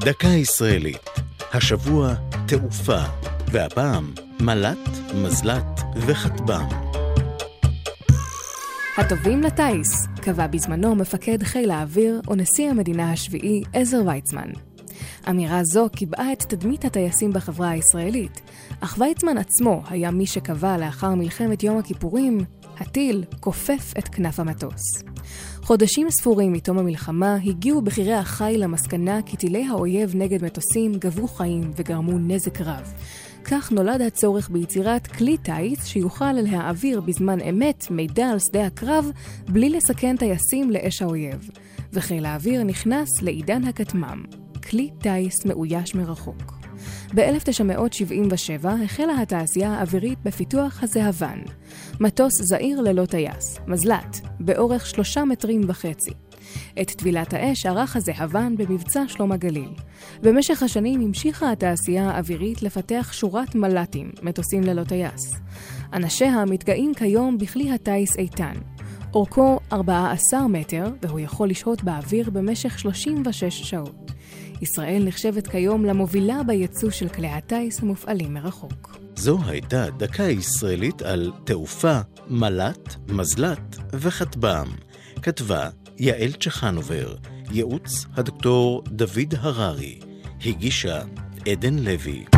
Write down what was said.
דקה ישראלית. השבוע תעופה, והפעם מל"ט, מזל"ט וכטב"ם. הטובים לטיס, קבע בזמנו מפקד חיל האוויר ונשיא המדינה השביעי עזר ויצמן. אמירה זו קיבעה את תדמית הטייסים בחברה הישראלית, אך ויצמן עצמו היה מי שקבע לאחר מלחמת יום הכיפורים, הטיל כופף את כנף המטוס. חודשים ספורים מתום המלחמה הגיעו בכירי החיל למסקנה כי טילי האויב נגד מטוסים גבו חיים וגרמו נזק רב. כך נולד הצורך ביצירת כלי טיס שיוכל להעביר בזמן אמת מידע על שדה הקרב בלי לסכן טייסים לאש האויב. וחיל האוויר נכנס לעידן הכטמ"ם, כלי טיס מאויש מרחוק. ב-1977 החלה התעשייה האווירית בפיתוח הזהבן, מטוס זעיר ללא טייס, מזל"ט, באורך שלושה מטרים וחצי. את טבילת האש ערך הזהבן במבצע שלום הגליל. במשך השנים המשיכה התעשייה האווירית לפתח שורת מל"טים, מטוסים ללא טייס. אנשיה מתגאים כיום בכלי הטיס איתן. אורכו 14 מטר, והוא יכול לשהות באוויר במשך 36 שעות. ישראל נחשבת כיום למובילה בייצוא של כלי הטיס המופעלים מרחוק. זו הייתה דקה ישראלית על תעופה, מל"ט, מזל"ט וכטב"ם. כתבה יעל צ'חנובר, ייעוץ הדוקטור דוד הררי, הגישה עדן לוי.